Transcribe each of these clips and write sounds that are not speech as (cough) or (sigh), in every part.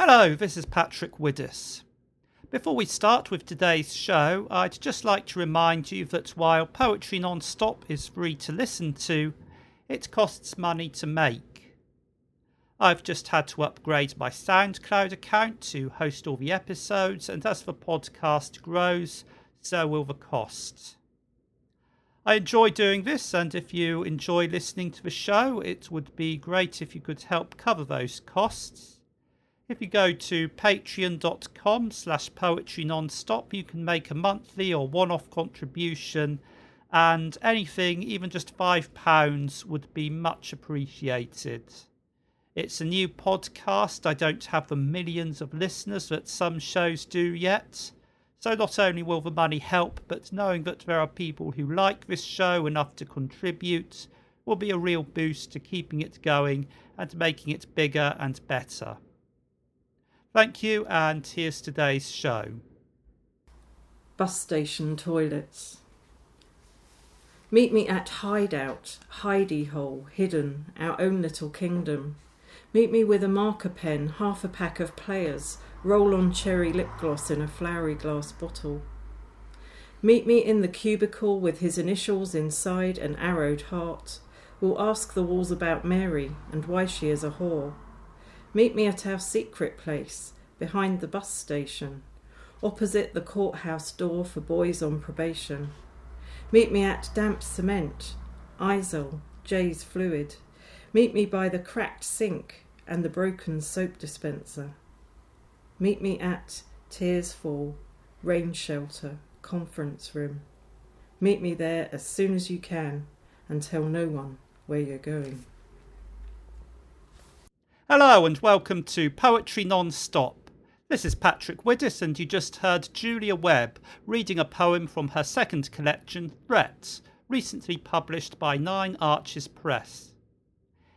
Hello, this is Patrick Widdess. Before we start with today's show, I'd just like to remind you that while Poetry Non-Stop is free to listen to, it costs money to make. I've just had to upgrade my SoundCloud account to host all the episodes, and as the podcast grows, so will the cost. I enjoy doing this, and if you enjoy listening to the show, it would be great if you could help cover those costs. If you go to patreon.com slash poetry nonstop, you can make a monthly or one off contribution, and anything, even just £5, would be much appreciated. It's a new podcast. I don't have the millions of listeners that some shows do yet. So not only will the money help, but knowing that there are people who like this show enough to contribute will be a real boost to keeping it going and making it bigger and better. Thank you, and here's today's show. Bus station toilets. Meet me at Hideout, hidey hole, hidden, our own little kingdom. Meet me with a marker pen, half a pack of players, roll on cherry lip gloss in a flowery glass bottle. Meet me in the cubicle with his initials inside an arrowed heart. We'll ask the walls about Mary and why she is a whore. Meet me at our secret place, behind the bus station, opposite the courthouse door for boys on probation. Meet me at damp cement, Izal, Jeyes fluid. Meet me by the cracked sink and the broken soap dispenser. Meet me at Tears Fall, Rain Shelter, Conference Room. Meet me there as soon as you can and tell no one where you're going. Hello and welcome to Poetry Non-Stop. This is Patrick Widdess and you just heard Julia Webb reading a poem from her second collection, Threats, recently published by Nine Arches Press.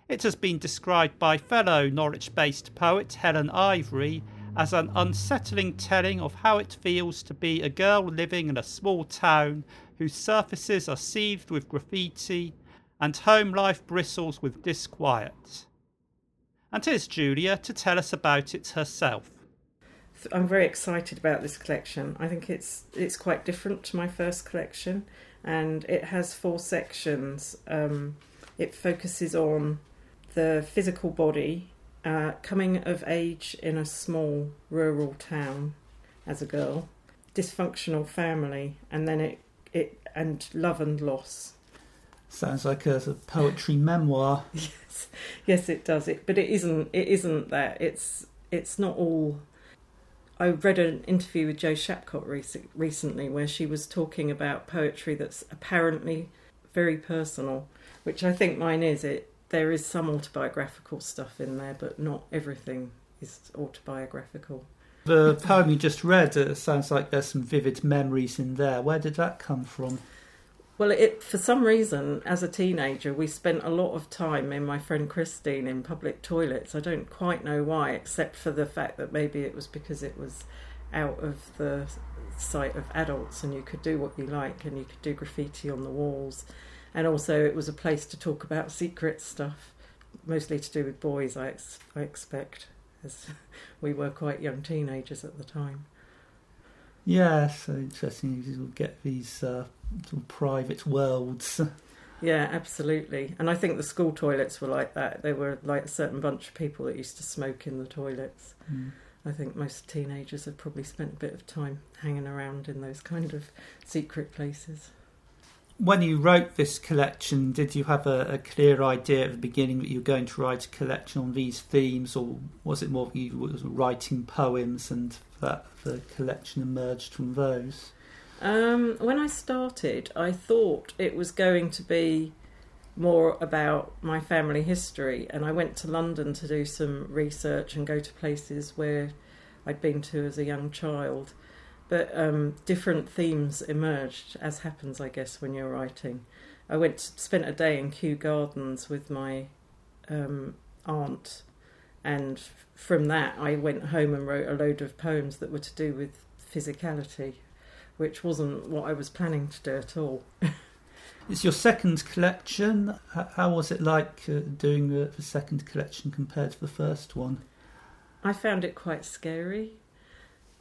It has been described by fellow Norwich based poet Helen Ivory as an unsettling telling of how it feels to be a girl living in a small town whose surfaces are seethed with graffiti and home life bristles with disquiet and here's Julia to tell us about it herself. I'm very excited about this collection. I think it's it's quite different to my first collection, and it has four sections. Um, it focuses on the physical body, uh, coming of age in a small rural town as a girl, dysfunctional family, and then it it and love and loss. Sounds like a, a poetry memoir. (laughs) yes, yes, it does. It, but it isn't. It isn't that. It's it's not all. I read an interview with Jo Shapcott recently where she was talking about poetry that's apparently very personal, which I think mine is. It there is some autobiographical stuff in there, but not everything is autobiographical. The poem you just read it sounds like there's some vivid memories in there. Where did that come from? Well, it for some reason, as a teenager, we spent a lot of time in my friend Christine in public toilets. I don't quite know why, except for the fact that maybe it was because it was out of the sight of adults and you could do what you like and you could do graffiti on the walls. And also, it was a place to talk about secret stuff, mostly to do with boys, I, ex- I expect, as (laughs) we were quite young teenagers at the time. Yeah, so interesting. You will get these uh, private worlds. Yeah, absolutely. And I think the school toilets were like that. They were like a certain bunch of people that used to smoke in the toilets. Mm. I think most teenagers have probably spent a bit of time hanging around in those kind of secret places. When you wrote this collection, did you have a, a clear idea at the beginning that you were going to write a collection on these themes, or was it more you were writing poems and that the collection emerged from those? Um, when I started, I thought it was going to be more about my family history, and I went to London to do some research and go to places where I'd been to as a young child. But um, different themes emerged, as happens, I guess, when you're writing. I went spent a day in Kew Gardens with my um, aunt, and from that I went home and wrote a load of poems that were to do with physicality which wasn't what I was planning to do at all. (laughs) it's your second collection. How was it like uh, doing the, the, second collection compared to the first one? I found it quite scary.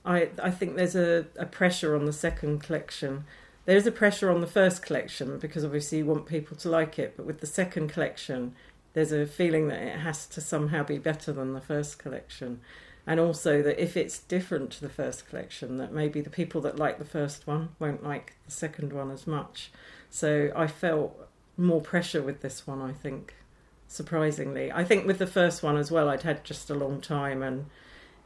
I I think there's a, a pressure on the second collection. There's a pressure on the first collection because obviously you want people to like it, but with the second collection, there's a feeling that it has to somehow be better than the first collection. And also that if it's different to the first collection, that maybe the people that like the first one won't like the second one as much. So I felt more pressure with this one, I think, surprisingly. I think with the first one as well, I'd had just a long time and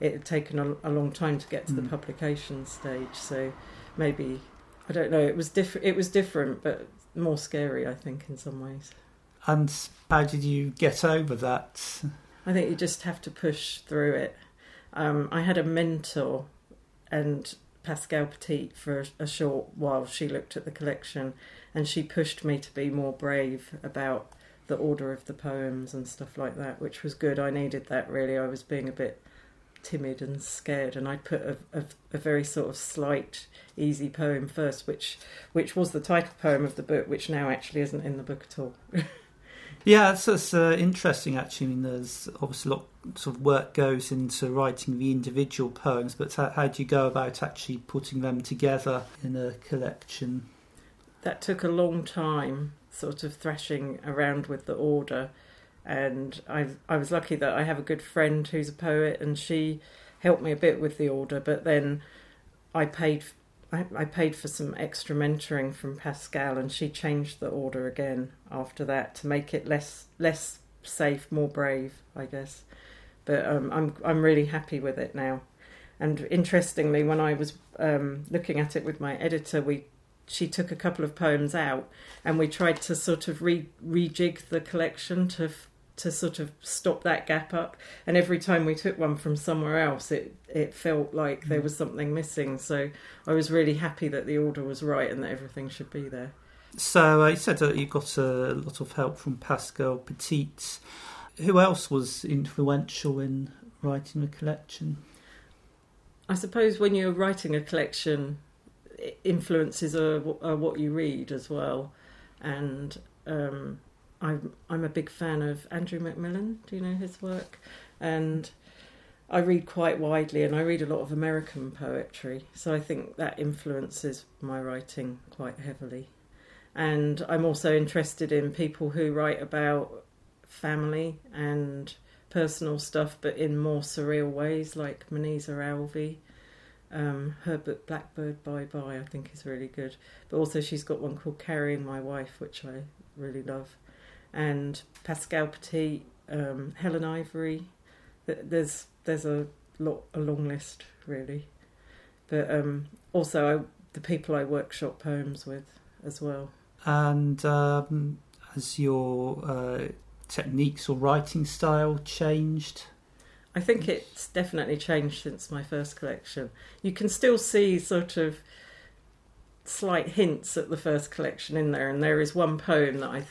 it had taken a, a long time to get to mm. the hmm. publication stage. So maybe, I don't know, it was different. It was different, but more scary, I think, in some ways. And how did you get over that? I think you just have to push through it. Um, I had a mentor and Pascale Petit for a, short while. She looked at the collection and she pushed me to be more brave about the order of the poems and stuff like that, which was good. I needed that really. I was being a bit timid and scared, and I put a, a, a, very sort of slight, easy poem first, which which was the title poem of the book, which now actually isn't in the book at all. (laughs) yeah, it's, it's uh, interesting actually. I mean, there's obviously a lot sort of work goes into writing the individual poems, but how, how do you go about actually putting them together in a collection? that took a long time, sort of thrashing around with the order. And I, I was lucky that I have a good friend who's a poet, and she helped me a bit with the order. But then I paid, I, I paid for some extra mentoring from Pascale, and she changed the order again after that to make it less less safe, more brave, I guess. But um, I'm I'm really happy with it now. And interestingly, when I was um, looking at it with my editor, we she took a couple of poems out, and we tried to sort of re- rejig the collection to to sort of stop that gap up. And every time we took one from somewhere else, it it felt like there mm. was something missing. So I was really happy that the order was right and that everything should be there. So uh, you said that you got a lot of help from Pascale Petit. Who else was influential in writing the collection? I suppose when you're writing a collection, influences are, are what you read as well. And um, I'm I'm a big fan of Andrew McMillan. Do you know his work? And I read quite widely, and I read a lot of American poetry. So I think that influences my writing quite heavily. And I'm also interested in people who write about family and personal stuff, but in more surreal ways, like Moniza Alvi um, her book Blackbird Bye Bye, I think, is really good. But also, she's got one called Carrying My Wife, which I really love. And Pascale Petit, um, Helen Ivory. There's there's a lot a long list really, but um, also I, the people I workshop poems with as well. And um, has your uh, techniques or writing style changed? I think it's definitely changed since my first collection. You can still see sort of slight hints at the first collection in there, and there is one poem that I,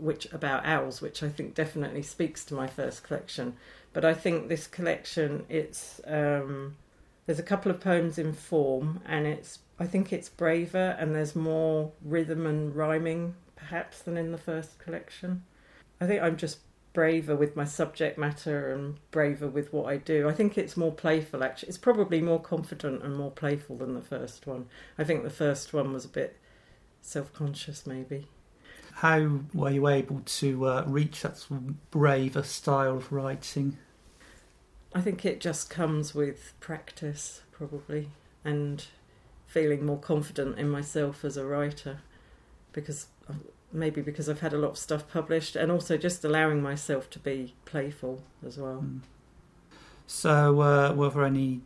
which about owls, which I think definitely speaks to my first collection. But I think this collection, it's um, there's a couple of poems in form, and it's I think it's braver, and there's more rhythm and rhyming perhaps than in the first collection. I think I'm just braver with my subject matter and braver with what I do. I think it's more playful actually. It's probably more confident and more playful than the first one. I think the first one was a bit self-conscious maybe. How were you able to uh, reach that sort of braver style of writing? I think it just comes with practice probably and feeling more confident in myself as a writer because maybe because I've had a lot of stuff published, and also just allowing myself to be playful as well. Mm. So, uh, were there any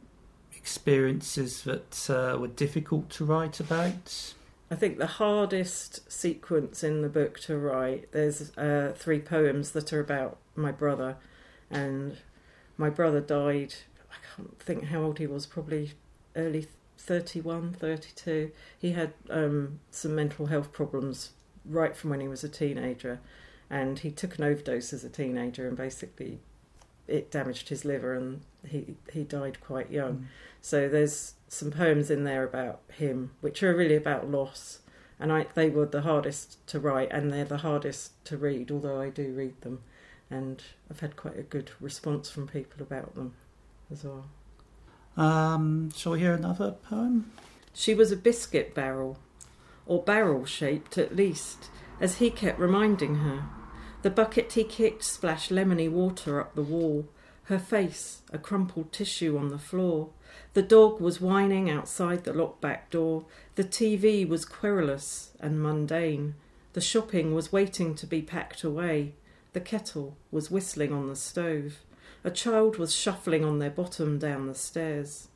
experiences that uh, were difficult to write about? I think the hardest sequence in the book to write, there's uh, three poems that are about my brother, and my brother died. I can't think how old he was, probably early 31, 32. He had um, some mental health problems right from when he was a teenager, and he took an overdose as a teenager, and basically it damaged his liver, and he he died quite young. Mm. So there's some poems in there about him, which are really about loss, and I they were the hardest to write, and they're the hardest to read, although I do read them, and I've had quite a good response from people about them. as well. Um, shall we hear another poem? She was a biscuit barrel, or barrel shaped at least, as he kept reminding her. The bucket he kicked splashed lemony water up the wall, her face a crumpled tissue on the floor. The dog was whining outside the locked back door. The TV was querulous and mundane. The shopping was waiting to be packed away. The kettle was whistling on the stove. A child was shuffling on their bottom down the stairs.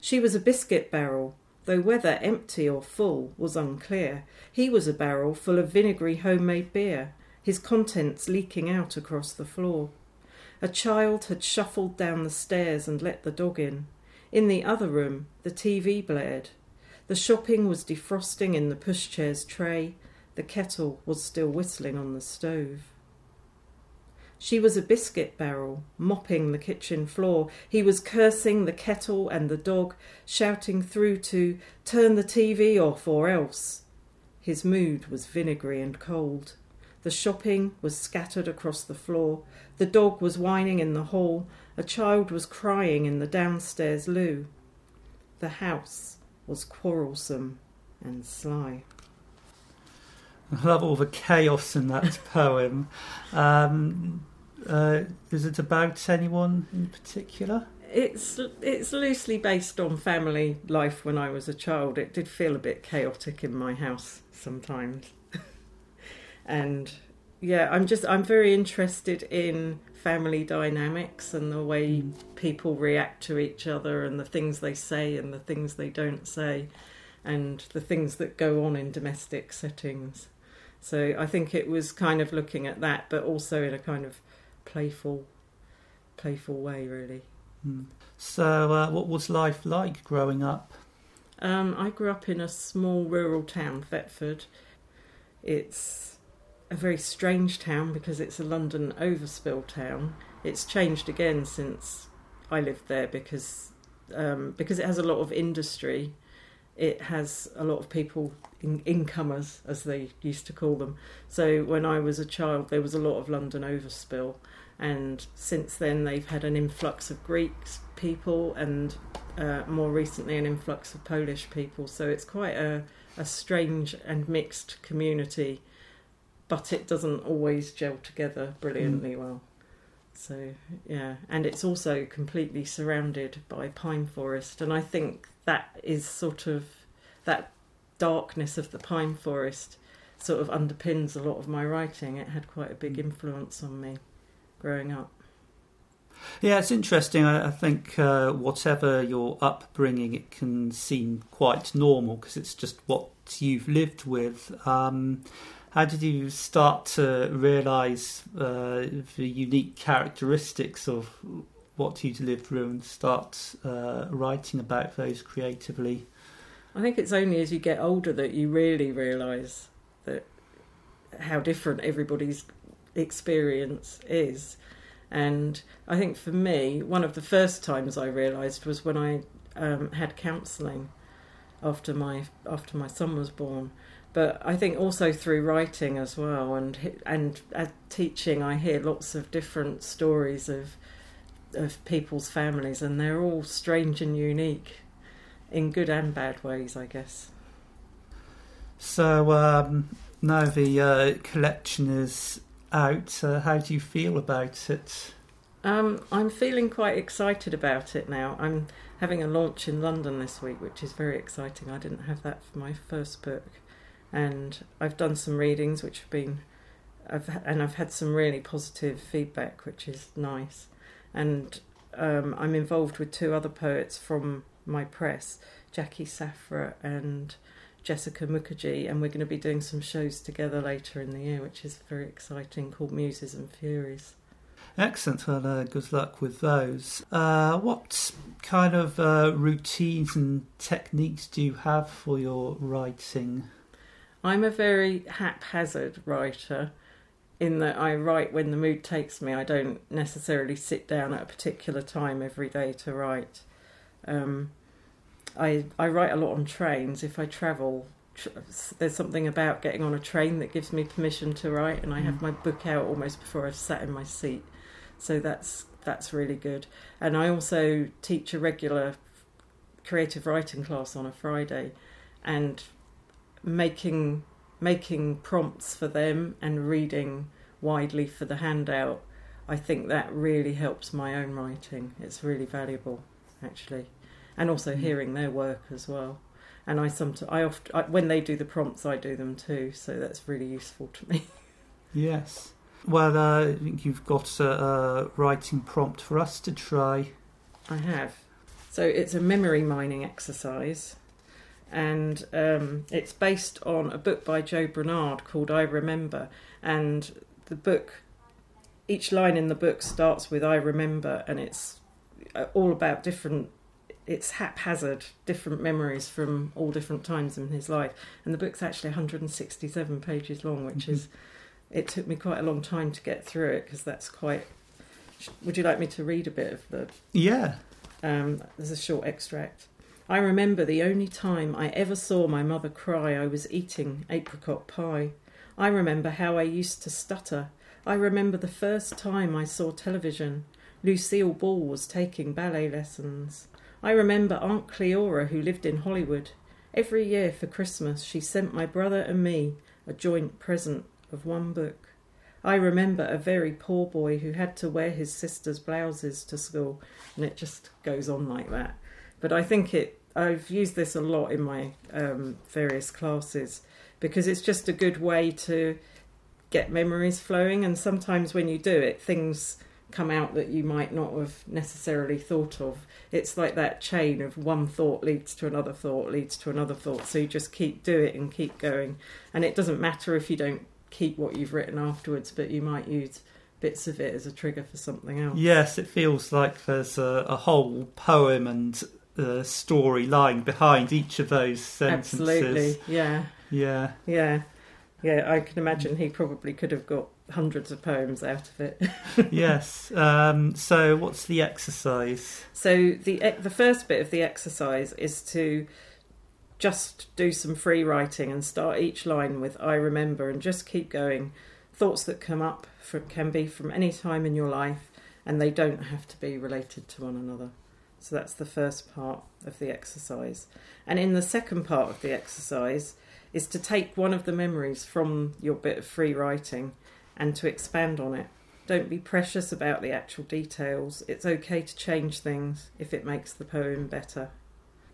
She was a biscuit barrel, though whether empty or full was unclear. He was a barrel full of vinegary homemade beer, his contents leaking out across the floor. A child had shuffled down the stairs and let the dog in. In the other room, the TV blared. The shopping was defrosting in the pushchair's tray. The kettle was still whistling on the stove. She was a biscuit barrel, mopping the kitchen floor. He was cursing the kettle and the dog, shouting through to turn the TV off or else. His mood was vinegary and cold. The shopping was scattered across the floor. The dog was whining in the hall. A child was crying in the downstairs loo. The house was quarrelsome and sly. I love all the chaos in that (laughs) poem. Um, uh, is it about anyone in particular? It's it's loosely based on family life when I was a child. It did feel a bit chaotic in my house sometimes, and yeah, I'm just I'm very interested in family dynamics and the way mm. people react to each other and the things they say and the things they don't say and the things that go on in domestic settings. So I think it was kind of looking at that, but also in a kind of playful, playful way, really. Mm. So, uh, what was life like growing up? Um, I grew up in a small rural town, Thetford. It's a very strange town because it's a London overspill town. It's changed again since I lived there because um, because it has a lot of industry. It has a lot of people, in, incomers as they used to call them. So when I was a child, there was a lot of London overspill, and since then they've had an influx of Greek people and uh, more recently an influx of Polish people. So it's quite a, a strange and mixed community but it doesn't always gel together brilliantly mm. well. So yeah, and it's also completely surrounded by pine forest, and I think that is sort of that darkness of the pine forest sort of underpins a lot of my writing. It had quite a big mm. influence on me growing up. Yeah, it's interesting. I, I think uh, whatever your upbringing, it can seem quite normal because it's just what you've lived with. Um, how did you start to realise uh, the unique characteristics of what you'd lived through and start uh, writing about those creatively? I think it's only as you get older that you really realise that how different everybody's experience is. And I think for me, one of the first times I realised was when I um, had counselling after my after my son was born, but I think also through writing as well and and at teaching I hear lots of different stories of of people's families and they're all strange and unique in good and bad ways I guess. So um, now the uh, collection is out uh, how do you feel about it? Um, I'm feeling quite excited about it now. I'm having a launch in London this week which is very exciting. I didn't have that for my first book and I've done some readings which have been I've and I've had some really positive feedback which is nice and um, I'm involved with two other poets from my press Jackie Saphra and Jessica Mookherjee and we're going to be doing some shows together later in the year which is very exciting called Muses and Furies Excellent. Well, uh, good luck with those. Uh, what kind of uh, routines and techniques do you have for your writing? I'm a very haphazard writer in that I write when the mood takes me. I don't necessarily sit down at a particular time every day to write. Um, I I write a lot on trains. If I travel, tr- there's something about getting on a train that gives me permission to write, and I have mm. my book out almost before I've sat in my seat. So that's that's really good. And I also teach a regular creative writing class on a Friday, and making making prompts for them and reading widely for the handout. I think that really helps my own writing. It's really valuable, actually, and also Mm. hearing their work as well. And I sometimes, I often, I, when they do the prompts, I do them too. So that's really useful to me. (laughs) Yes. Well, uh, I think you've got a, a writing prompt for us to try. I have. So it's a memory mining exercise, and um, it's based on a book by Joe Brainard called I Remember. And the book, each line in the book starts with I Remember, and it's uh, all about different. It's haphazard, different memories from all different times in his life. And the book's actually 167 pages long, which Mhm. is. It took me quite a long time to get through it because that's quite. Would you like me to read a bit of the Yeah. um, there's a short extract. I remember the only time I ever saw my mother cry, I was eating apricot pie. I remember how I used to stutter. I remember the first time I saw television. Lucille Ball was taking ballet lessons. I remember Aunt Cleora, who lived in Hollywood. Every year for Christmas, she sent my brother and me a joint present of one book. I remember a very poor boy who had to wear his sister's blouses to school and it just goes on like that. But I think it. I've used this a lot in my um, various classes because it's just a good way to get memories flowing. And sometimes when you do it, things come out that you might not have necessarily thought of. It's like that chain of one thought leads to another thought, leads to another thought. So you just keep do it and keep going. And it doesn't matter if you don't keep what you've written afterwards, but you might use bits of it as a trigger for something else. Yes, it feels like there's a, a whole poem and uh, story lying behind each of those sentences. Absolutely. Yeah. Yeah. Yeah. Yeah, I can imagine he probably could have got hundreds of poems out of it. (laughs) yes. Um, so, what's the exercise? So the the first bit of the exercise is to just do some free writing and start each line with I remember and just keep going. Thoughts that come up can be from any time in your life and they don't have to be related to one another. So that's the first part of the exercise. And in the second part of the exercise is to take one of the memories from your bit of free writing and to expand on it. Don't be precious about the actual details. It's okay to change things if it makes the poem better.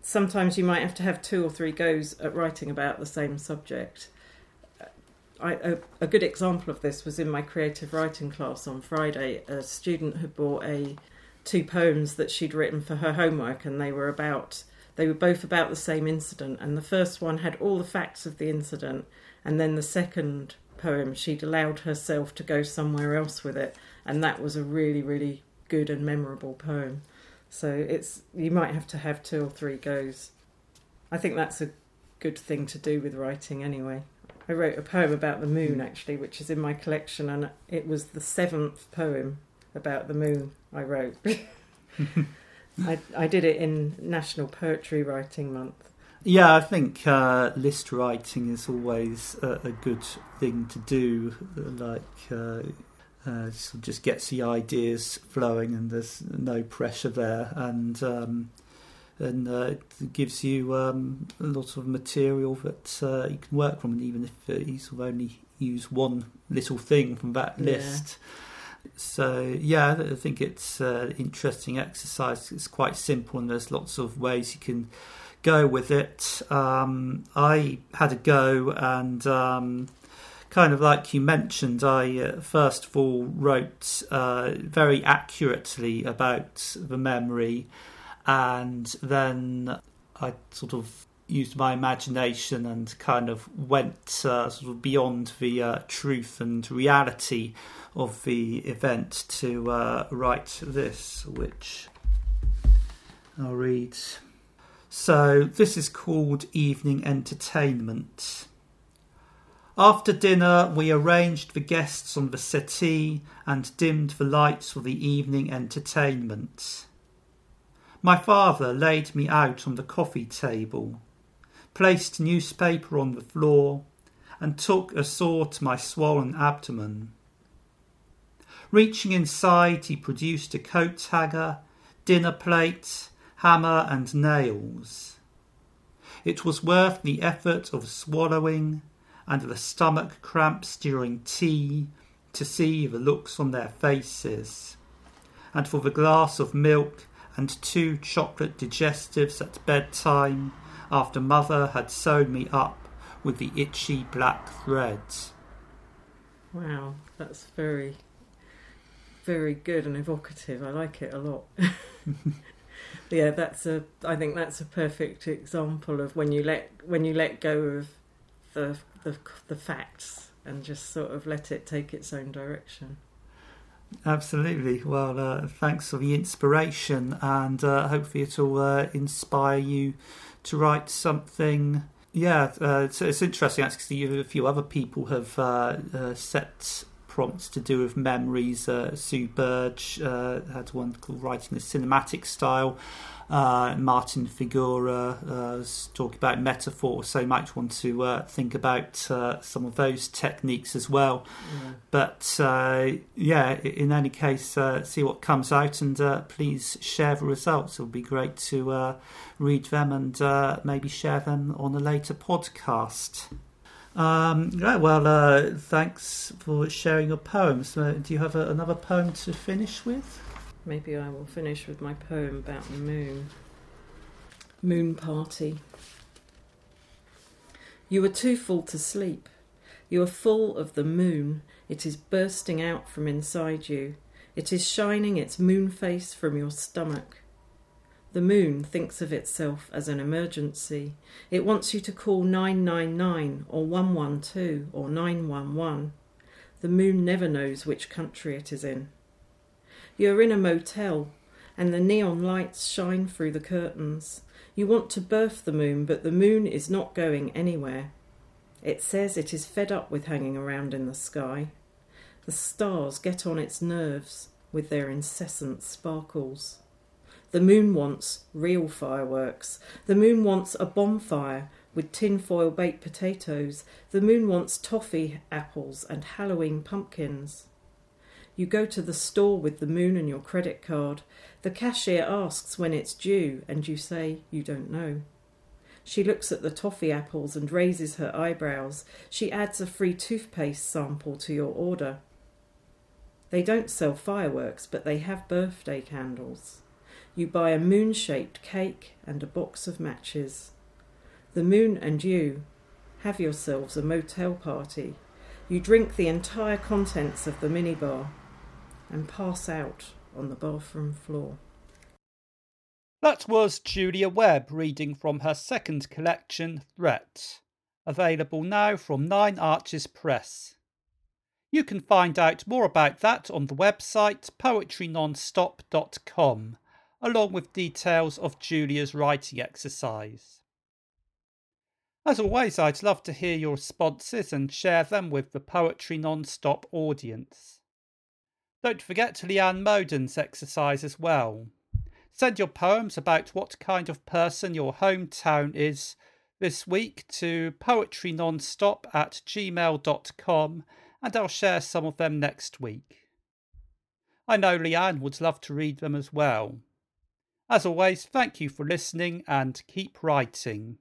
Sometimes you might have to have two or three goes at writing about the same subject. I, a, a good example of this was in my creative writing class on Friday. A student had brought a two poems that she'd written for her homework, and they were about they were both about the same incident. And the first one had all the facts of the incident, and then the second poem she'd allowed herself to go somewhere else with it, and that was a really really good and memorable poem. So it's you might have to have two or three goes. I think that's a good thing to do with writing anyway. I wrote a poem about the moon hmm. actually, which is in my collection, and it was the seventh poem about the moon I wrote. (laughs) I, I did it in National Poetry Writing Month. Yeah, I think uh, list writing is always a, a good thing to do. Like, uh, uh, sort of just gets the ideas flowing, and there's no pressure there, and um, and uh, it gives you um, a lot of material that uh, you can work from, and even if uh, you sort of only use one little thing from that Yeah. list. So yeah, I think it's an interesting exercise. It's quite simple, and there's lots of ways you can go with it. Um, I had a go, and um, kind of like you mentioned, I uh, first of all wrote uh, very accurately about the memory, and then I sort of used my imagination and kind of went uh, sort of beyond the uh, truth and reality of the event to uh, write this, which I'll read. So, this is called Evening Entertainment. After dinner, we arranged the guests on the settee and dimmed the lights for the evening entertainment. My father laid me out on the coffee table, placed newspaper on the floor, and took a saw to my swollen abdomen. Reaching inside, he produced a coat hanger, dinner plate, hammer, and nails. It was worth the effort of swallowing and the stomach cramps during tea to see the looks on their faces, and for the glass of milk and two chocolate digestives at bedtime after mother had sewn me up with the itchy black threads. Wow, that's very, very good and evocative. I like it a lot. (laughs) yeah, that's a. I think that's a perfect example of when you let when you let go of the the, the facts and just sort of let it take its own direction. Absolutely. Well, uh, thanks for the inspiration, and uh, hopefully it'll uh, inspire you to write something. Yeah, uh, it's, it's, interesting actually. A few other people have uh, uh, set prompts to do with memories. Sue Burge had one called Writing the Cinematic Style. Uh, Martin Figura uh, was talking about metaphor, so you might want to uh, think about uh, some of those techniques as well. Yeah. But uh, yeah, in any case, uh, see what comes out and please share the results. It would be great to read them and maybe share them on a later podcast. Um, right, well, thanks for sharing your poems. do you have a, another poem to finish with? Maybe I will finish with my poem about the moon. Moon Party. You are too full to sleep. You are full of the moon. It is bursting out from inside you. It is shining its moon face from your stomach. The moon thinks of itself as an emergency. It wants you to call 999 or 112 or 911. The moon never knows which country it is in. You're in a motel, and the neon lights shine through the curtains. You want to birth the moon, but the moon is not going anywhere. It says it is fed up with hanging around in the sky. The stars get on its nerves with their incessant sparkles. The moon wants real fireworks. The moon wants a bonfire with tinfoil baked potatoes. The moon wants toffee apples and Halloween pumpkins. You go to the store with the moon and your credit card. The cashier asks when it's due, and you say you don't know. She looks at the toffee apples and raises her eyebrows. She adds a free toothpaste sample to your order. They don't sell fireworks, but they have birthday candles. You buy a moon shaped cake and a box of matches. The moon and you have yourselves a motel party. You drink the entire contents of the minibar and pass out on the bathroom floor. That was Julia Webb reading from her second collection, Threat, available now from Nine Arches Press. You can find out more about that on the website poetrynonstop.com, along with details of Julia's writing exercise. As always, I'd love to hear your responses and share them with the Poetry Non-Stop audience. Don't forget to Leanne Moden's exercise as well. Send your poems about what kind of person your hometown is this week to poetrynonstop at gmail.com and I'll share some of them next week. I know Leanne would love to read them as well. As always, thank you for listening and keep writing.